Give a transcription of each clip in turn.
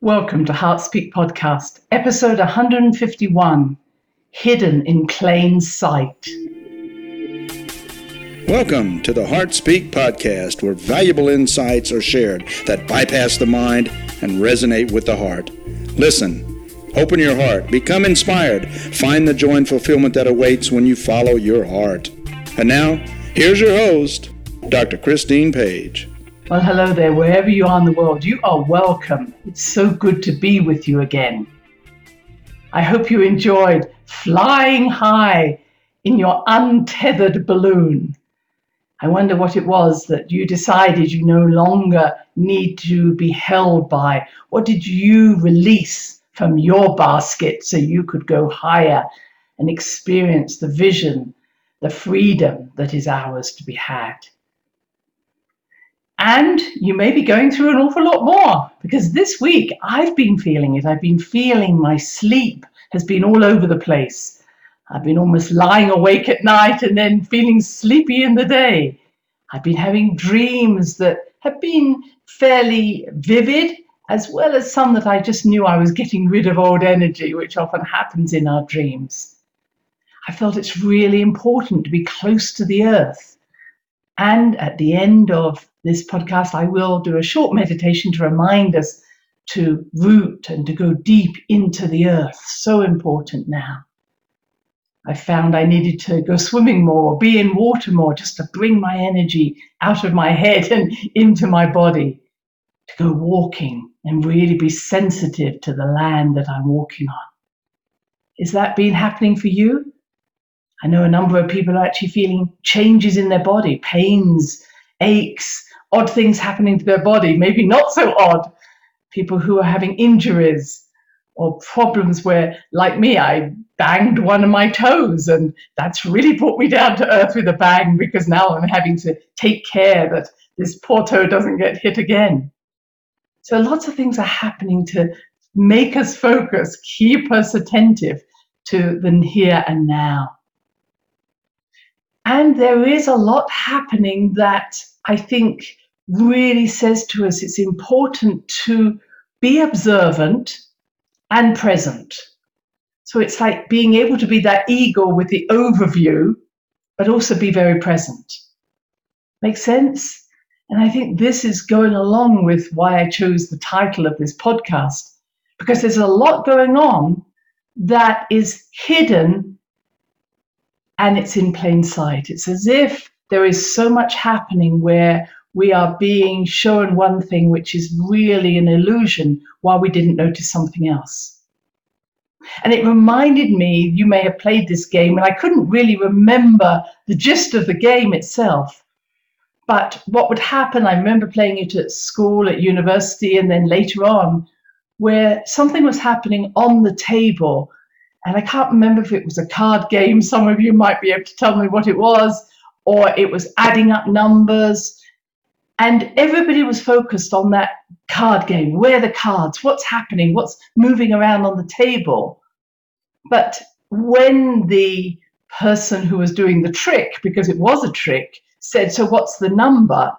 Welcome to Heartspeak Podcast, episode 151 Hidden in Plain Sight. Welcome to the Heartspeak Podcast, where valuable insights are shared that bypass the mind and resonate with the heart. Listen, open your heart, become inspired, find the joy and fulfillment that awaits when you follow your heart. And now, here's your host, Dr. Christine Page. Well, hello there, wherever you are in the world, you are welcome. It's so good to be with you again. I hope you enjoyed flying high in your untethered balloon. I wonder what it was that you decided you no longer need to be held by. What did you release from your basket so you could go higher and experience the vision, the freedom that is ours to be had? And you may be going through an awful lot more because this week I've been feeling it. I've been feeling my sleep has been all over the place. I've been almost lying awake at night and then feeling sleepy in the day. I've been having dreams that have been fairly vivid, as well as some that I just knew I was getting rid of old energy, which often happens in our dreams. I felt it's really important to be close to the earth. And at the end of this podcast, I will do a short meditation to remind us to root and to go deep into the earth. So important now. I found I needed to go swimming more, be in water more, just to bring my energy out of my head and into my body, to go walking and really be sensitive to the land that I'm walking on. Is that been happening for you? I know a number of people are actually feeling changes in their body, pains, aches, odd things happening to their body, maybe not so odd. People who are having injuries or problems where, like me, I banged one of my toes, and that's really brought me down to earth with a bang because now I'm having to take care that this poor toe doesn't get hit again. So lots of things are happening to make us focus, keep us attentive to the here and now. And there is a lot happening that I think really says to us it's important to be observant and present. So it's like being able to be that eagle with the overview, but also be very present. Make sense? And I think this is going along with why I chose the title of this podcast, because there's a lot going on that is hidden and it's in plain sight. It's as if there is so much happening where we are being shown one thing which is really an illusion while we didn't notice something else. And it reminded me, you may have played this game, and I couldn't really remember the gist of the game itself. But what would happen, I remember playing it at school, at university, and then later on, where something was happening on the table and I can't remember if it was a card game. Some of you might be able to tell me what it was, or it was adding up numbers. And everybody was focused on that card game. Where the cards? What's happening? What's moving around on the table? But when the person who was doing the trick, because it was a trick, said, So what's the number?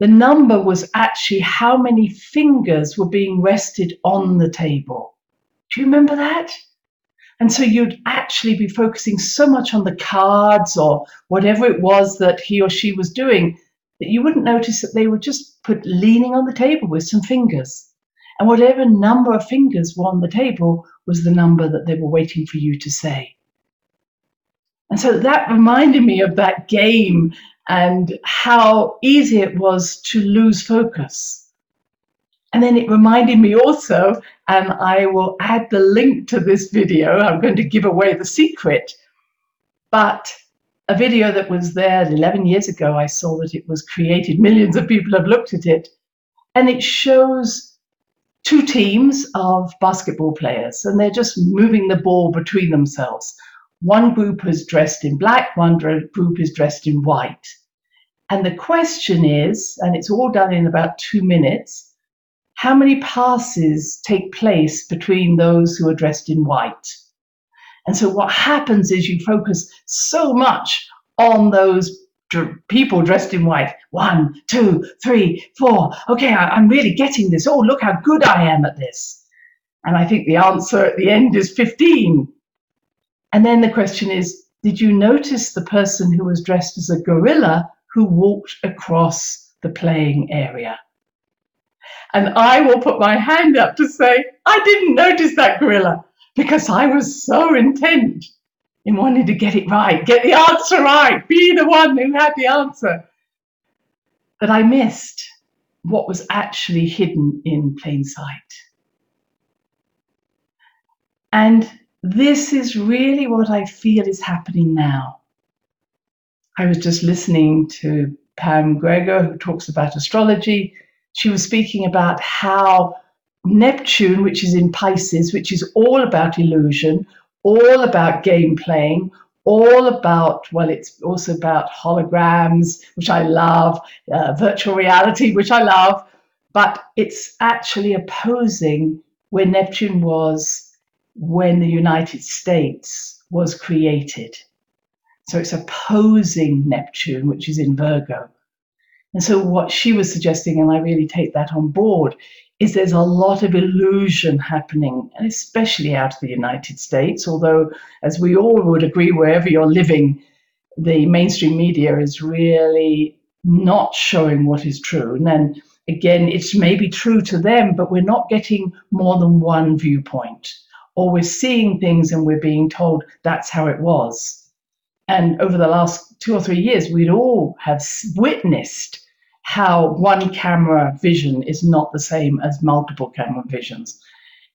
The number was actually how many fingers were being rested on the table. Do you remember that? And so you'd actually be focusing so much on the cards or whatever it was that he or she was doing that you wouldn't notice that they were just put leaning on the table with some fingers. And whatever number of fingers were on the table was the number that they were waiting for you to say. And so that reminded me of that game and how easy it was to lose focus. And then it reminded me also, and I will add the link to this video. I'm going to give away the secret. But a video that was there 11 years ago, I saw that it was created. Millions of people have looked at it. And it shows two teams of basketball players, and they're just moving the ball between themselves. One group is dressed in black, one group is dressed in white. And the question is, and it's all done in about two minutes how many passes take place between those who are dressed in white. And so what happens is you focus so much on those people dressed in white. One, two, three, four. Okay, I, I'm really getting this. Oh, look how good I am at this. And I think the answer at the end is 15. And then the question is Did you notice the person who was dressed as a gorilla who walked across the playing area? And I will put my hand up to say, I didn't notice that gorilla because I was so intent in wanting to get it right, get the answer right, be the one who had the answer, that I missed what was actually hidden in plain sight. And this is really what I feel is happening now. I was just listening to Pam Gregory, who talks about astrology. She was speaking about how Neptune, which is in Pisces, which is all about illusion, all about game playing, all about, well, it's also about holograms, which I love, uh, virtual reality, which I love, but it's actually opposing where Neptune was when the United States was created. So it's opposing Neptune, which is in Virgo. And so, what she was suggesting, and I really take that on board, is there's a lot of illusion happening, and especially out of the United States. Although, as we all would agree, wherever you're living, the mainstream media is really not showing what is true. And then again, it's maybe true to them, but we're not getting more than one viewpoint, or we're seeing things and we're being told that's how it was. And over the last two or three years, we'd all have witnessed how one camera vision is not the same as multiple camera visions.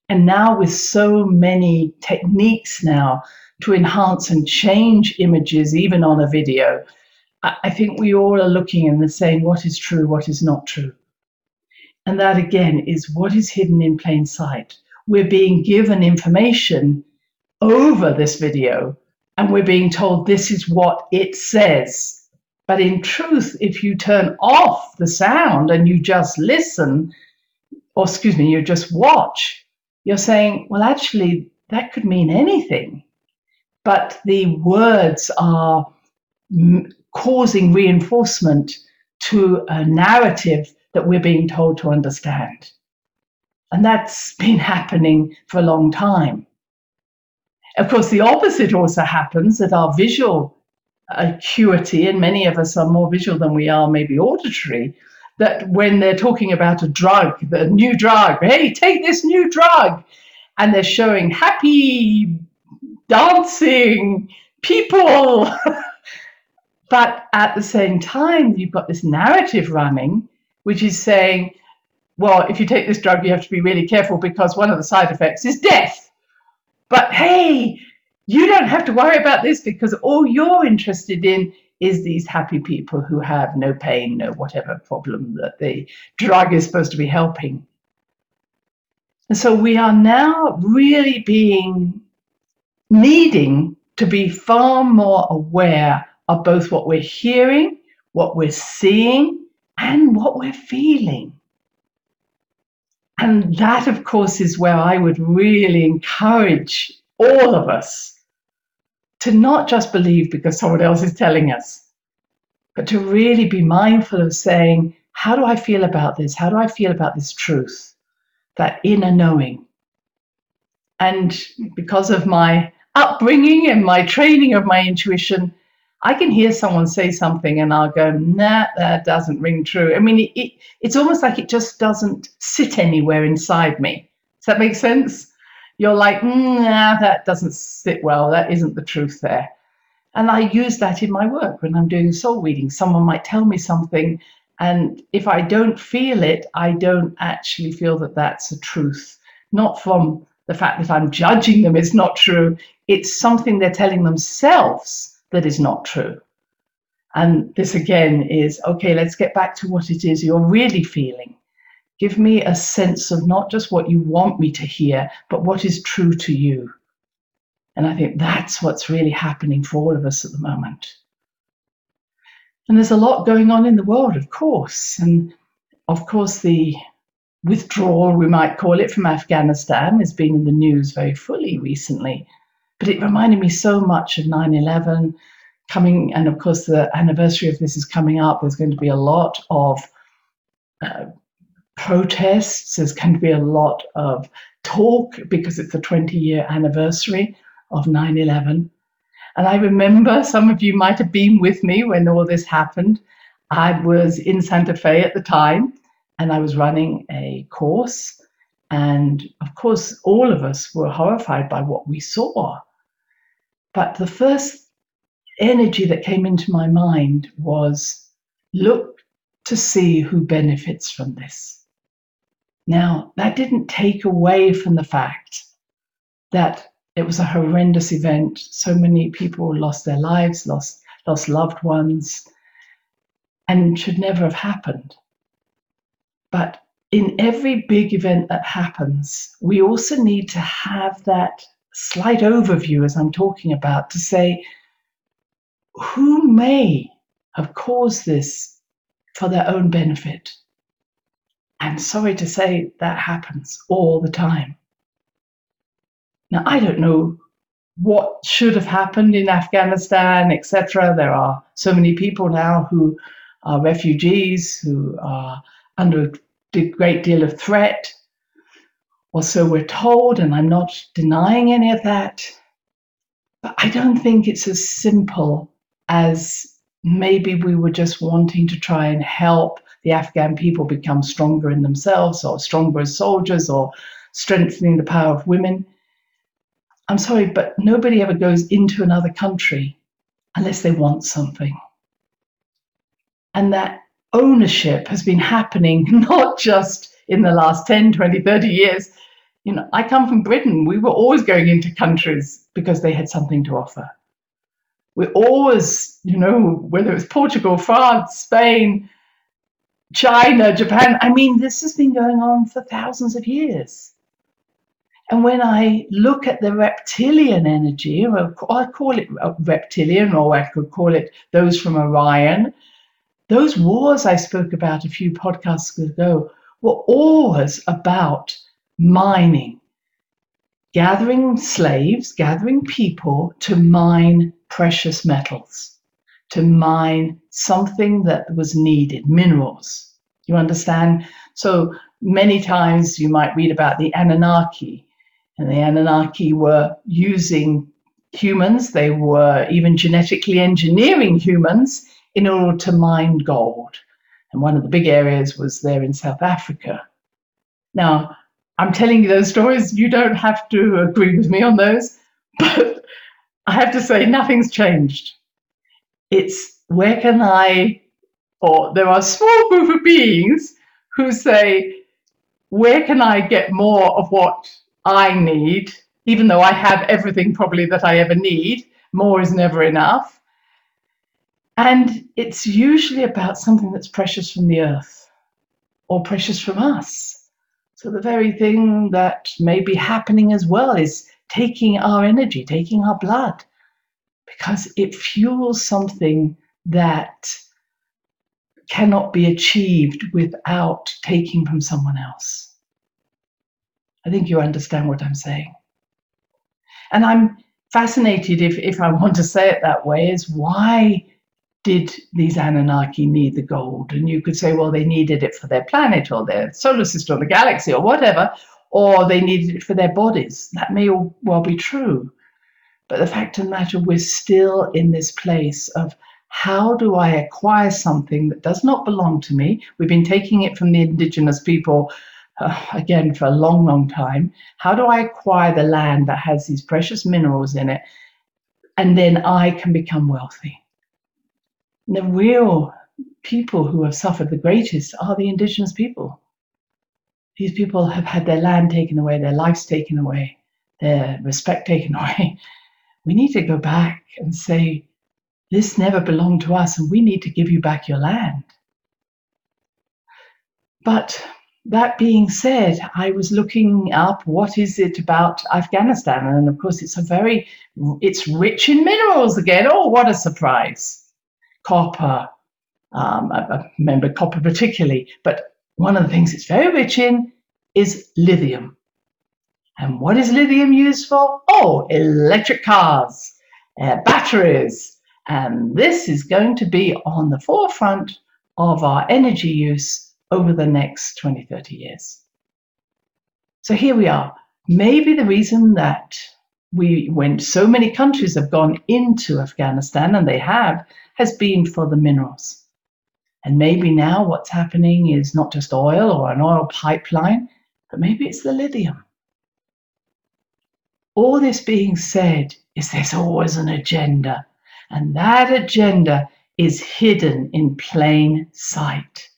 And now, with so many techniques now to enhance and change images, even on a video, I think we all are looking and saying what is true, what is not true. And that again is what is hidden in plain sight. We're being given information over this video and we're being told this is what it says. But in truth, if you turn off the sound and you just listen, or excuse me, you just watch, you're saying, well, actually, that could mean anything. But the words are causing reinforcement to a narrative that we're being told to understand. And that's been happening for a long time. Of course, the opposite also happens that our visual acuity, and many of us are more visual than we are maybe auditory, that when they're talking about a drug, the new drug, hey, take this new drug, and they're showing happy, dancing people. but at the same time, you've got this narrative running, which is saying, well, if you take this drug, you have to be really careful because one of the side effects is death. But hey, you don't have to worry about this because all you're interested in is these happy people who have no pain, no whatever problem that the drug is supposed to be helping. And so we are now really being needing to be far more aware of both what we're hearing, what we're seeing, and what we're feeling. And that, of course, is where I would really encourage all of us to not just believe because someone else is telling us, but to really be mindful of saying, how do I feel about this? How do I feel about this truth? That inner knowing. And because of my upbringing and my training of my intuition, I can hear someone say something and I'll go, nah, that doesn't ring true. I mean, it, it, it's almost like it just doesn't sit anywhere inside me. Does that make sense? You're like, mm, nah, that doesn't sit well. That isn't the truth there. And I use that in my work when I'm doing soul reading. Someone might tell me something, and if I don't feel it, I don't actually feel that that's a truth. Not from the fact that I'm judging them, it's not true. It's something they're telling themselves that is not true. And this again is okay, let's get back to what it is you're really feeling. Give me a sense of not just what you want me to hear, but what is true to you. And I think that's what's really happening for all of us at the moment. And there's a lot going on in the world, of course. And of course, the withdrawal, we might call it, from Afghanistan has been in the news very fully recently. But it reminded me so much of 9 11, coming, and of course, the anniversary of this is coming up. There's going to be a lot of uh, protests. There's going to be a lot of talk because it's the 20 year anniversary of 9 11. And I remember some of you might have been with me when all this happened. I was in Santa Fe at the time and I was running a course. And of course, all of us were horrified by what we saw. But the first energy that came into my mind was look to see who benefits from this. Now, that didn't take away from the fact that it was a horrendous event. So many people lost their lives, lost, lost loved ones, and should never have happened. But in every big event that happens, we also need to have that slight overview, as I'm talking about, to say who may have caused this for their own benefit. And sorry to say, that happens all the time. Now, I don't know what should have happened in Afghanistan, etc. There are so many people now who are refugees, who are under a great deal of threat, or so we're told, and I'm not denying any of that. But I don't think it's as simple as maybe we were just wanting to try and help the Afghan people become stronger in themselves or stronger as soldiers or strengthening the power of women. I'm sorry, but nobody ever goes into another country unless they want something. And that ownership has been happening not just in the last 10, 20, 30 years. You know, I come from Britain. We were always going into countries because they had something to offer. We're always, you know, whether it's Portugal, France, Spain, China, Japan. I mean, this has been going on for thousands of years. And when I look at the reptilian energy, or I call it reptilian, or I could call it those from Orion, those wars I spoke about a few podcasts ago were always about mining, gathering slaves, gathering people to mine precious metals to mine something that was needed, minerals. You understand? So many times you might read about the Anunnaki, and the Anunnaki were using humans, they were even genetically engineering humans in order to mine gold. And one of the big areas was there in South Africa. Now, I'm telling you those stories, you don't have to agree with me on those, but I have to say nothing's changed. It's where can I, or there are a small group of beings who say, where can I get more of what I need, even though I have everything probably that I ever need? More is never enough. And it's usually about something that's precious from the earth or precious from us. So the very thing that may be happening as well is taking our energy, taking our blood, because it fuels something that cannot be achieved without taking from someone else. I think you understand what I'm saying. And I'm fascinated, if, if I want to say it that way, is why did these Anunnaki need the gold? And you could say, well, they needed it for their planet or their solar system or the galaxy or whatever, or they needed it for their bodies. That may all well be true. But the fact of the matter, we're still in this place of how do I acquire something that does not belong to me? We've been taking it from the indigenous people uh, again for a long, long time. How do I acquire the land that has these precious minerals in it? And then I can become wealthy. And the real people who have suffered the greatest are the indigenous people. These people have had their land taken away, their lives taken away, their respect taken away we need to go back and say, this never belonged to us and we need to give you back your land. But that being said, I was looking up what is it about Afghanistan, and of course, it's a very, it's rich in minerals again. Oh, what a surprise! Copper, um, I, I remember copper particularly, but one of the things it's very rich in is lithium. And what is lithium used for? Oh, electric cars, uh, batteries, And this is going to be on the forefront of our energy use over the next 20, 30 years. So here we are. Maybe the reason that we, when so many countries have gone into Afghanistan, and they have, has been for the minerals. And maybe now what's happening is not just oil or an oil pipeline, but maybe it's the lithium. All this being said is there's always an agenda, and that agenda is hidden in plain sight.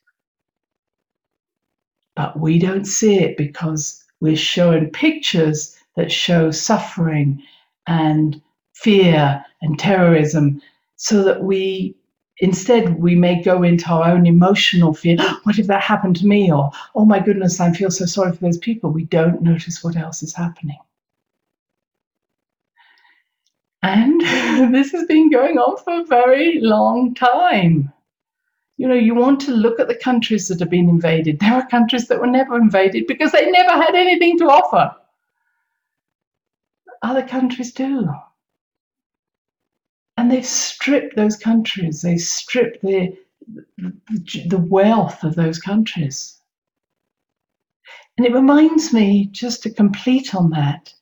But we don't see it because we're shown pictures that show suffering and fear and terrorism so that we instead we may go into our own emotional fear what if that happened to me? or oh my goodness i feel so sorry for those people. We don't notice what else is happening and this has been going on for a very long time. You know you want to look at the countries that have been invaded. There are countries that were never invaded because they never had anything to offer. Other countries do. And they've stripped those countries. They stripped the, the wealth of those countries. And it reminds me, just to complete on that,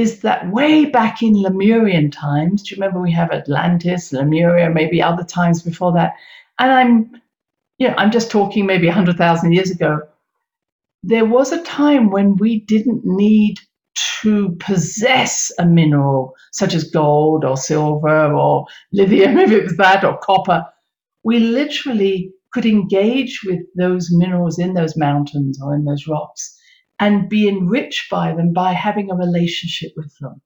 is that way back in Lemurian times, do you remember we have Atlantis, Lemuria, maybe other times before that? And I'm, you know, I'm just talking maybe 100,000 years ago. There was a time when we didn't need to possess a mineral such as gold or silver or lithium, if it was that, or copper, we literally could engage with those minerals in those mountains or in those rocks and be enriched by them by having a relationship with them.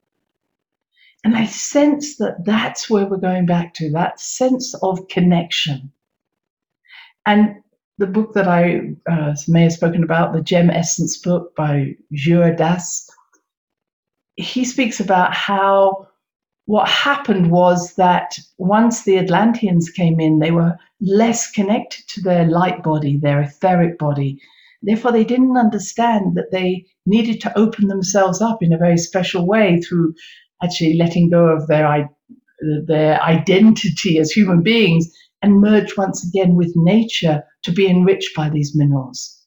And I sense that that's where we're going back to that sense of connection. And the book that I uh, may have spoken about, the Gem Essence book by Gurudas, he speaks about how what happened was that once the Atlanteans came in, they were less connected to their light body, their etheric body. Therefore, they didn't understand that they needed to open themselves up in a very special way through actually letting go of their, their identity as human beings and merge once again with nature to be enriched by these minerals.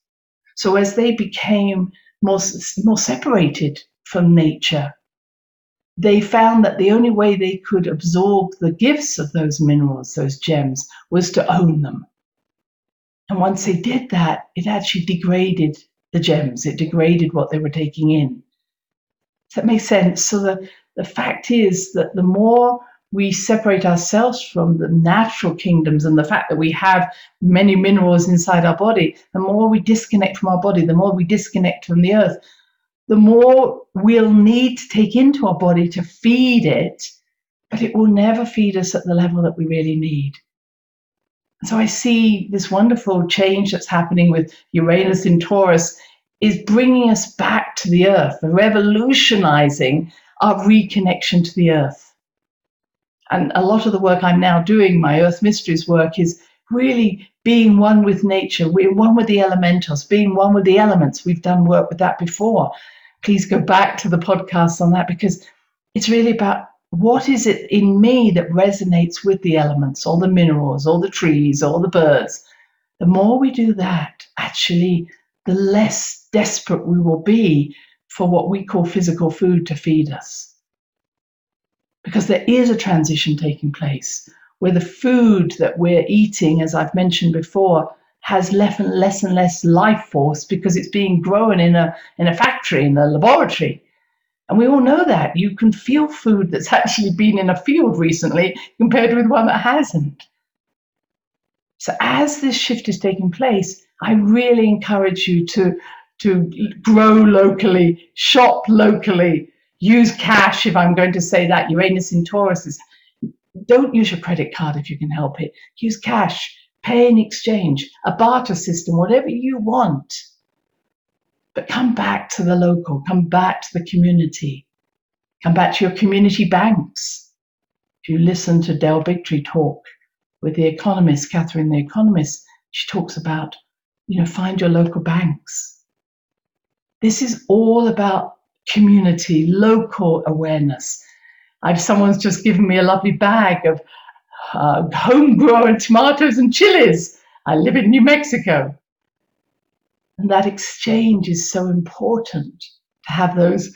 So, as they became more, more separated from nature. They found that the only way they could absorb the gifts of those minerals, those gems, was to own them. And once they did that, it actually degraded the gems, it degraded what they were taking in. Does that make sense? So the, the fact is that the more we separate ourselves from the natural kingdoms and the fact that we have many minerals inside our body, the more we disconnect from our body, the more we disconnect from the earth, the more we'll need to take into our body to feed it, but it will never feed us at the level that we really need. So I see this wonderful change that's happening with Uranus in Taurus is bringing us back to the earth, revolutionizing our reconnection to the earth. And a lot of the work I'm now doing, my Earth Mysteries work, is really being one with nature, being one with the elementals, being one with the elements. We've done work with that before please go back to the podcast on that because it's really about what is it in me that resonates with the elements, all the minerals, all the trees, all the birds. The more we do that, actually, the less desperate we will be for what we call physical food to feed us. Because there is a transition taking place where the food that we're eating, as I've mentioned before, has less and less and less life force because it's being grown in a in a factory in a laboratory and we all know that. You can feel food that's actually been in a field recently compared with one that hasn't. So as this shift is taking place i really encourage you to to grow locally shop locally use cash if i'm going to say that uranus in taurus is don't use your credit card if you can help it. Use cash pay in exchange, a barter system, whatever you want. But come back to the local, come back to the community, come back to your community banks. If you listen to Del Bigtree talk with the economist, Catherine the economist, she talks about, you know, find your local banks. This is all about community, local awareness. I've someone's just given me a lovely bag of uh, homegrown tomatoes and chilies. I live in New Mexico. And that exchange is so important to have those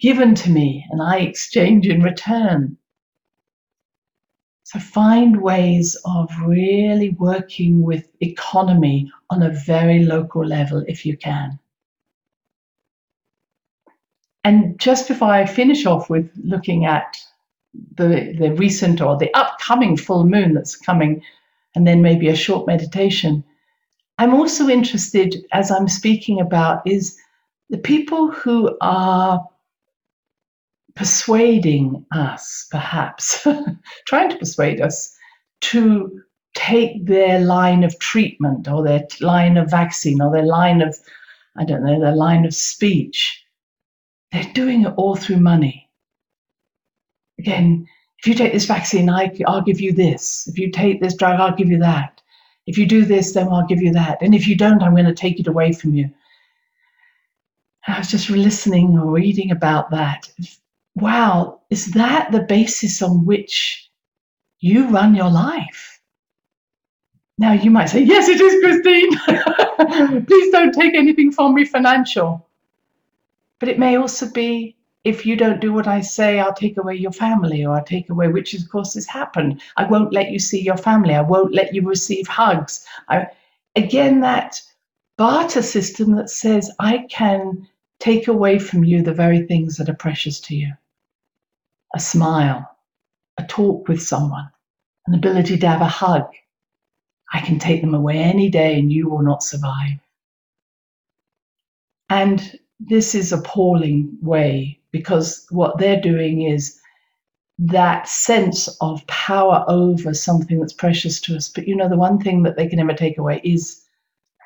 given to me and I exchange in return. So find ways of really working with economy on a very local level if you can. And just before I finish off with looking at the, the recent or the upcoming full moon that's coming, and then maybe a short meditation, I'm also interested, as I'm speaking about, is the people who are persuading us, perhaps, trying to persuade us to take their line of treatment or their line of vaccine or their line of, I don't know, their line of speech. They're doing it all through money. Again, if you take this vaccine, I, I'll give you this. If you take this drug, I'll give you that. If you do this, then I'll give you that. And if you don't, I'm going to take it away from you. I was just listening or reading about that wow, is that the basis on which you run your life? Now you might say, yes, it is, Christine. Please don't take anything from me financial. But it may also be, if you don't do what I say, I'll take away your family, or I'll take away, which of course has happened. I won't let you see your family. I won't let you receive hugs. I, again, that barter system that says, I can take away from you the very things that are precious to you a smile, a talk with someone, an ability to have a hug. I can take them away any day and you will not survive. And this is appalling way because what they're doing is that sense of power over something that's precious to us. But you know, the one thing that they can never take away is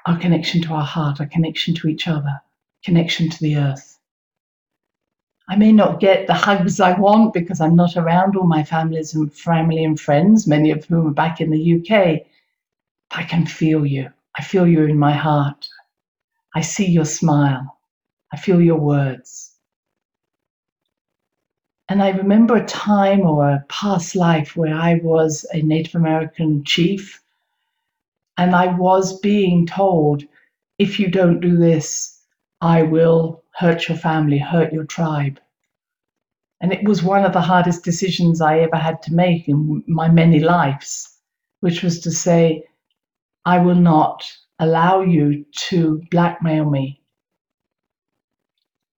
our connection to our heart, our connection to each other, connection to the earth. I may not get the hugs I want because I'm not around all my families and family and friends, many of whom are back in the UK. I can feel you. I feel you in my heart. I see your smile. I feel your words. And I remember a time or a past life where I was a Native American chief and I was being told, if you don't do this, I will hurt your family, hurt your tribe. And it was one of the hardest decisions I ever had to make in my many lives, which was to say, I will not allow you to blackmail me.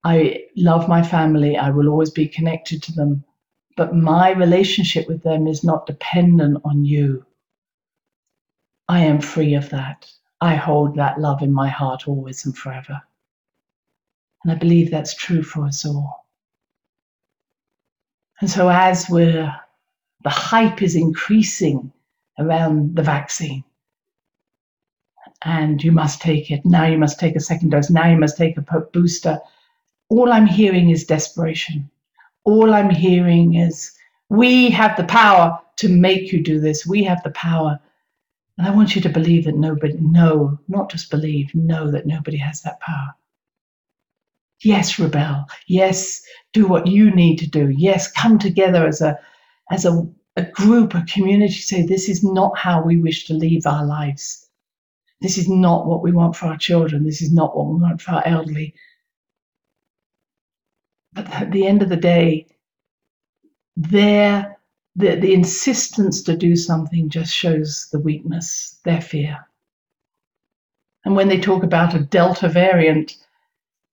I love my family, I will always be connected to them, but my relationship with them is not dependent on you. I am free of that. I hold that love in my heart always and forever. And I believe that's true for us all. And so, as we're, the hype is increasing around the vaccine, and you must take it, now you must take a second dose, now you must take a booster, all I'm hearing is desperation. All I'm hearing is, we have the power to make you do this. We have the power. And I want you to believe that nobody, no, not just believe, know that nobody has that power. Yes, rebel. Yes, do what you need to do. Yes, come together as a as a, a group, a community, say this is not how we wish to live our lives. This is not what we want for our children. This is not what we want for our elderly. At the end of the day, their the, the insistence to do something just shows the weakness, their fear. And when they talk about a Delta variant,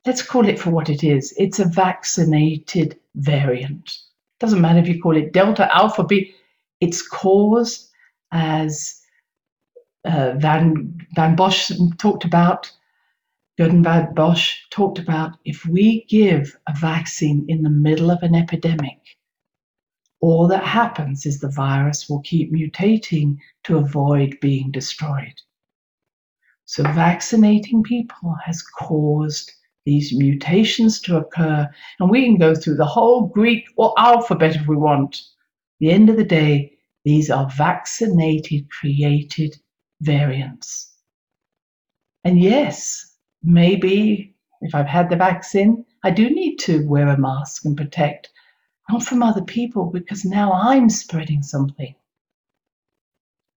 let's call it for what it is. It's a vaccinated variant. Doesn't matter if you call it Delta, Alpha, B. It's caused, as uh, Van Van Bosch talked about, Van Bosch talked about. If we give a vaccine in the middle of an epidemic, all that happens is the virus will keep mutating to avoid being destroyed. So, vaccinating people has caused these mutations to occur. And we can go through the whole Greek or alphabet if we want. At the end of the day, these are vaccinated, created variants. And yes, maybe if I've had the vaccine, I do need to wear a mask and protect not from other people, because now I'm spreading something.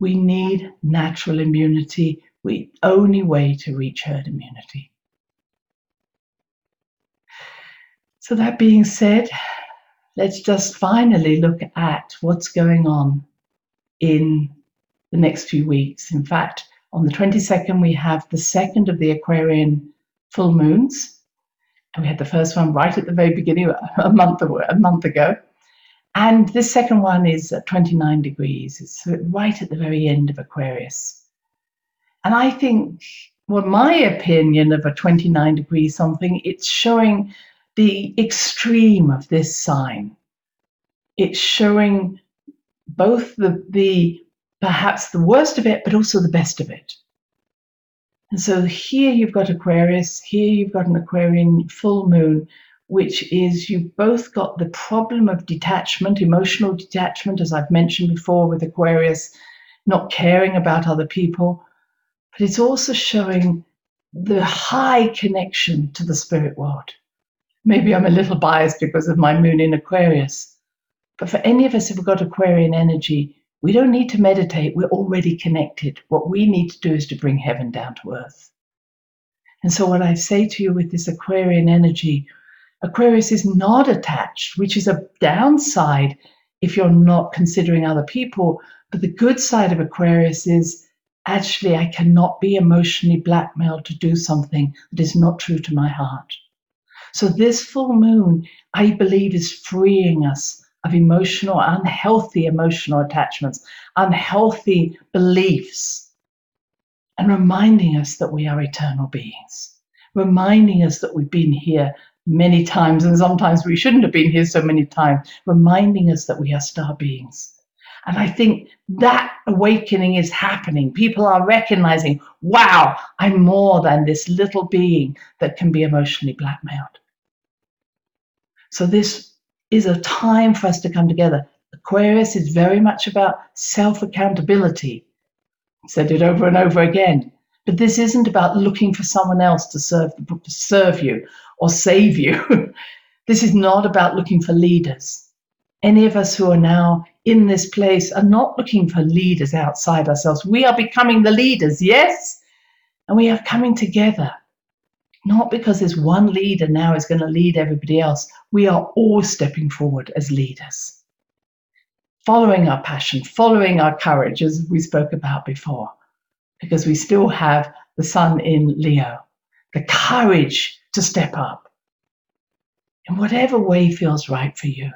We need natural immunity. The only way to reach herd immunity. So, that being said, let's just finally look at what's going on in the next few weeks. In fact, on the 22nd, we have the second of the Aquarian full moons. And we had the first one right at the very beginning, a month, a month ago. And this second one is at 29 degrees. It's right at the very end of Aquarius. And I think, well, my opinion of a 29 degree something, it's showing the extreme of this sign. It's showing both the, the perhaps the worst of it, but also the best of it. And so here you've got Aquarius, here you've got an Aquarian full moon, which is you've both got the problem of detachment, emotional detachment, as I've mentioned before with Aquarius, not caring about other people, but it's also showing the high connection to the spirit world. Maybe I'm a little biased because of my moon in Aquarius, but for any of us who've got Aquarian energy, we don't need to meditate. We're already connected. What we need to do is to bring heaven down to earth. And so, what I say to you with this Aquarian energy, Aquarius is not attached, which is a downside if you're not considering other people. But the good side of Aquarius is actually, I cannot be emotionally blackmailed to do something that is not true to my heart. So, this full moon, I believe, is freeing us of emotional, unhealthy emotional attachments, unhealthy beliefs, and reminding us that we are eternal beings, reminding us that we've been here many times, and sometimes we shouldn't have been here so many times, reminding us that we are star beings. And I think that awakening is happening. People are recognizing, wow, I'm more than this little being that can be emotionally blackmailed. So, this is a time for us to come together. Aquarius is very much about self accountability. Said it over and over again. But this isn't about looking for someone else to serve, to serve you or save you. this is not about looking for leaders. Any of us who are now in this place are not looking for leaders outside ourselves. We are becoming the leaders, yes? And we are coming together not because there's one leader now is going to lead everybody else. We are all stepping forward as leaders, following our passion, following our courage, as we spoke about before, because we still have the sun in Leo, the courage to step up in whatever way feels right for you.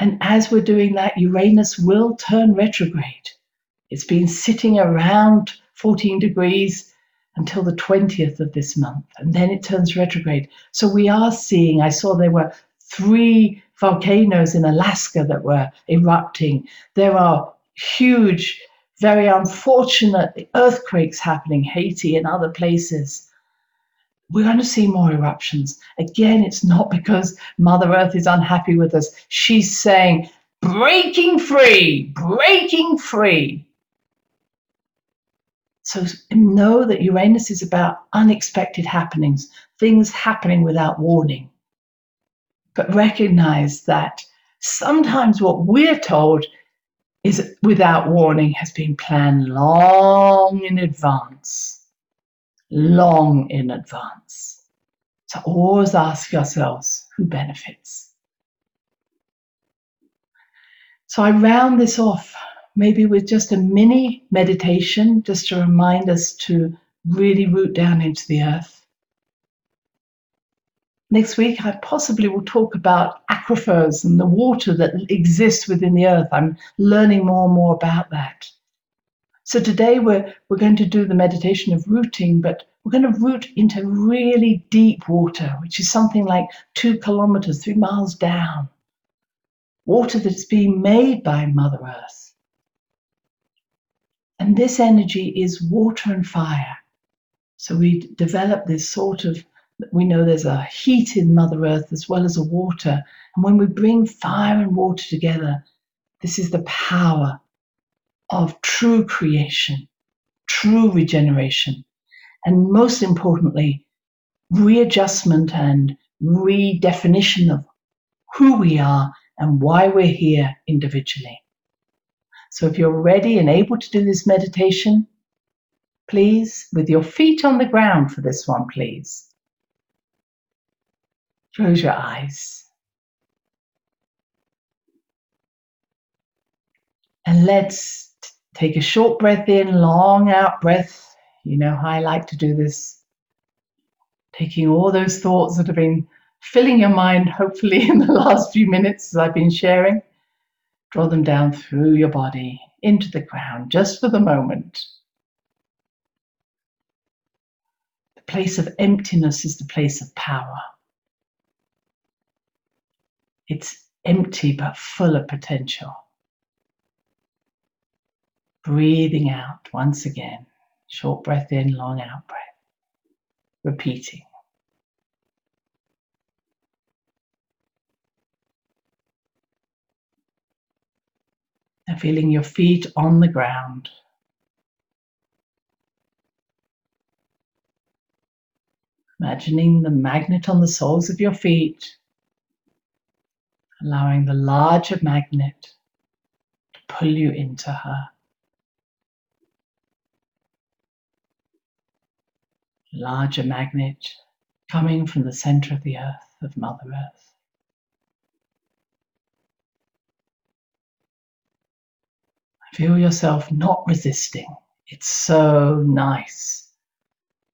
And as we're doing that, Uranus will turn retrograde. It's been sitting around 14 degrees until the 20th of this month, and then it turns retrograde. So we are seeing, I saw there were three volcanoes in Alaska that were erupting. There are huge, very unfortunate earthquakes happening, Haiti and other places. We're going to see more eruptions. Again, it's not because Mother Earth is unhappy with us. She's saying, breaking free, breaking free. So know that Uranus is about unexpected happenings, things happening without warning. But recognize that sometimes what we're told is without warning has been planned long in advance. Long in advance. So always ask yourselves who benefits. So I round this off maybe with just a mini meditation, just to remind us to really root down into the earth. Next week, I possibly will talk about aquifers and the water that exists within the earth. I'm learning more and more about that. So today we're, we're going to do the meditation of rooting, but we're going to root into really deep water, which is something like two kilometers, three miles down. Water that's being made by Mother Earth. And this energy is water and fire. So we develop this sort of, we know there's a heat in Mother Earth as well as a water. And when we bring fire and water together, this is the power of true creation, true regeneration, and most importantly, readjustment and redefinition of who we are and why we're here individually. So if you're ready and able to do this meditation, please, with your feet on the ground for this one, please. Close your eyes. And let's take a short breath in, long out breath. You know how I like to do this. Taking all those thoughts that have been filling your mind, hopefully, in the last few minutes as I've been sharing. Draw them down through your body into the ground just for the moment. The place of emptiness is the place of power. It's empty but full of potential. Breathing out once again. Short breath in, long out breath. Repeating. and feeling your feet on the ground. Imagining the magnet on the soles of your feet, allowing the larger magnet to pull you into her. Larger magnet coming from the center of the earth, of Mother Earth. Feel yourself not resisting. It's so nice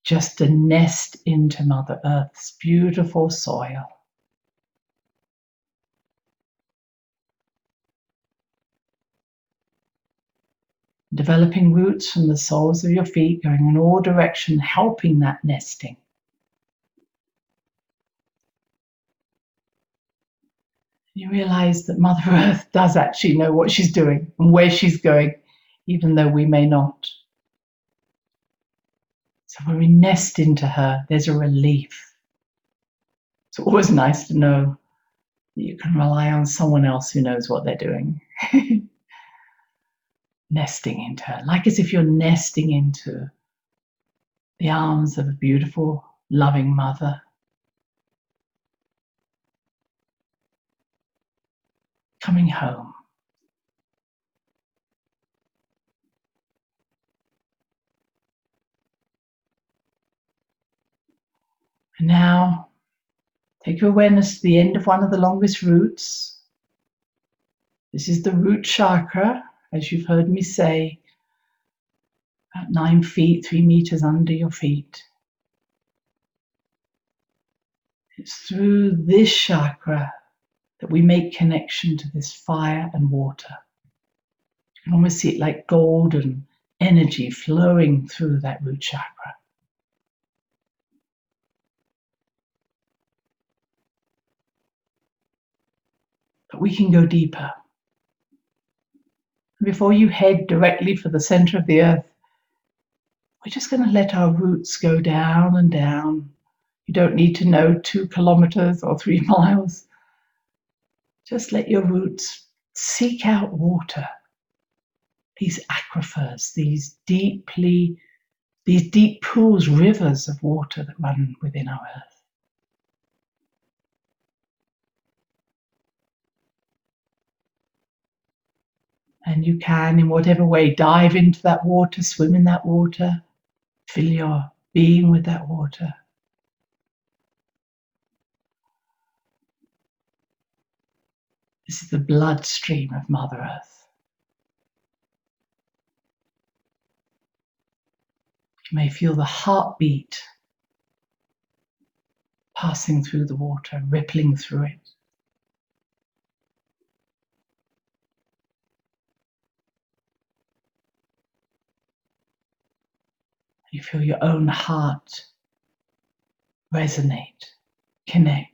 just to nest into Mother Earth's beautiful soil. Developing roots from the soles of your feet going in all directions, helping that nesting. You realize that Mother Earth does actually know what she's doing and where she's going, even though we may not. So when we nest into her, there's a relief. It's always nice to know that you can rely on someone else who knows what they're doing. nesting into her, like as if you're nesting into the arms of a beautiful, loving mother. Coming home. And now take your awareness to the end of one of the longest roots. This is the root chakra, as you've heard me say, about nine feet, three meters under your feet. It's through this chakra that we make connection to this fire and water. You can almost see it like golden energy flowing through that root chakra. But we can go deeper. Before you head directly for the center of the earth, we're just going to let our roots go down and down. You don't need to know two kilometers or three miles. Just let your roots seek out water. These aquifers, these deeply, these deep pools, rivers of water that run within our earth. And you can, in whatever way, dive into that water, swim in that water, fill your being with that water. This is the bloodstream of Mother Earth. You may feel the heartbeat passing through the water, rippling through it. You feel your own heart resonate, connect.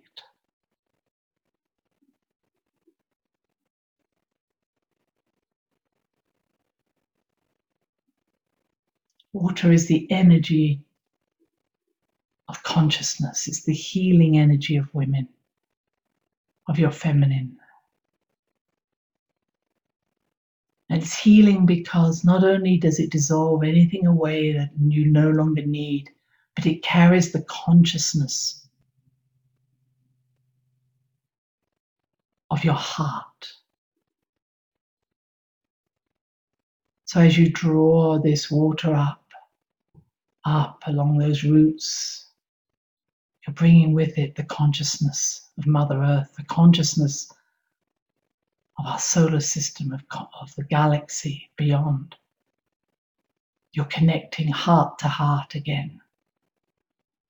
Water is the energy of consciousness, it's the healing energy of women, of your feminine. And it's healing because not only does it dissolve anything away that you no longer need, but it carries the consciousness of your heart. So as you draw this water up, up along those roots, you're bringing with it the consciousness of Mother Earth, the consciousness of our solar system, of, of the galaxy beyond. You're connecting heart to heart again,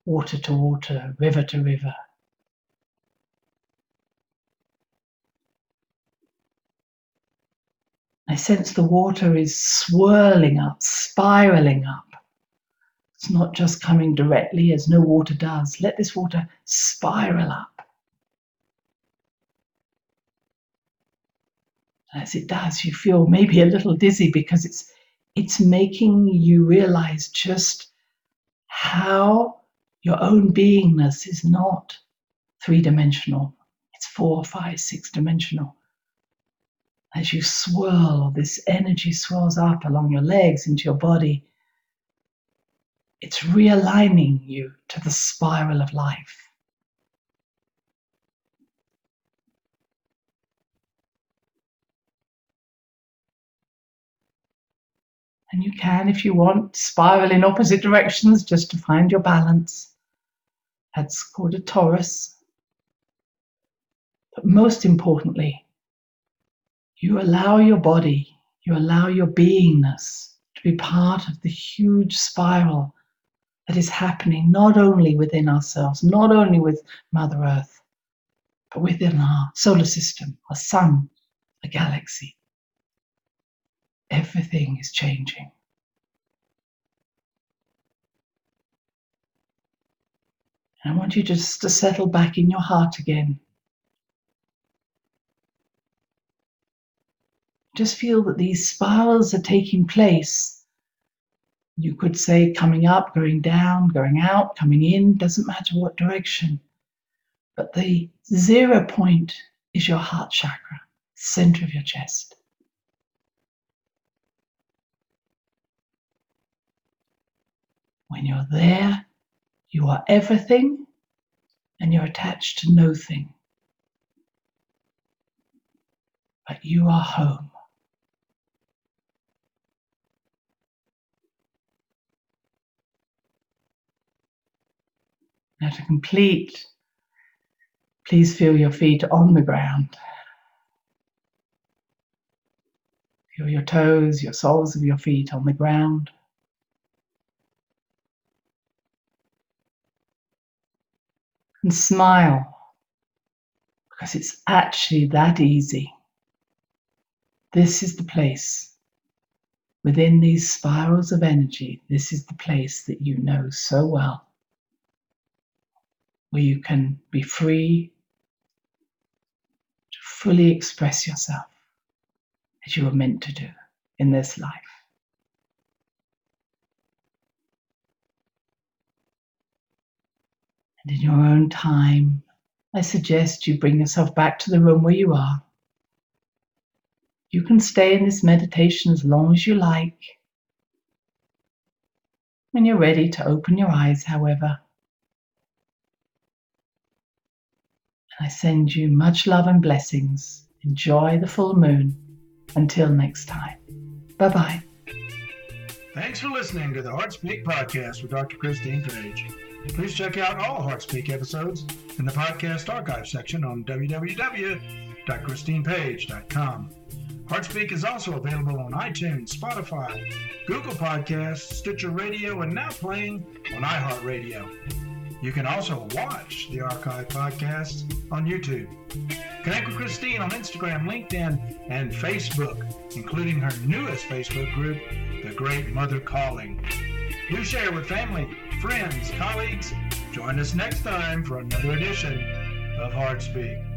water to water, river to river. I sense the water is swirling up, spiraling up. It's not just coming directly as no water does. Let this water spiral up. As it does, you feel maybe a little dizzy because it's it's making you realize just how your own beingness is not three dimensional. It's four, five, six dimensional as you swirl, this energy swirls up along your legs into your body. It's realigning you to the spiral of life. And you can, if you want, spiral in opposite directions just to find your balance. That's called a torus. But most importantly, you allow your body, you allow your beingness to be part of the huge spiral that is happening not only within ourselves, not only with Mother Earth, but within our solar system, our sun, a galaxy. Everything is changing. And I want you just to settle back in your heart again. just feel that these spirals are taking place. You could say coming up, going down, going out, coming in, doesn't matter what direction. But the zero point is your heart chakra, center of your chest. When you're there, you are everything and you're attached to nothing. But you are home. Now to complete, please feel your feet on the ground. Feel your toes, your soles of your feet on the ground. And smile because it's actually that easy. This is the place within these spirals of energy. This is the place that you know so well where you can be free to fully express yourself as you were meant to do in this life. And in your own time, I suggest you bring yourself back to the room where you are. You can stay in this meditation as long as you like. When you're ready to open your eyes, however, I send you much love and blessings. Enjoy the full moon. Until next time. Bye bye. Thanks for listening to the HeartSpeak podcast with Dr. Christine Page. Please check out all HeartSpeak episodes in the podcast archive section on www.christinepage.com. HeartSpeak is also available on iTunes, Spotify, Google Podcasts, Stitcher Radio, and now playing on iHeartRadio. You can also watch the archive podcasts on YouTube. Connect with Christine on Instagram, LinkedIn, and Facebook, including her newest Facebook group, The Great Mother Calling. Do share with family, friends, colleagues. Join us next time for another edition of HeartSpeak.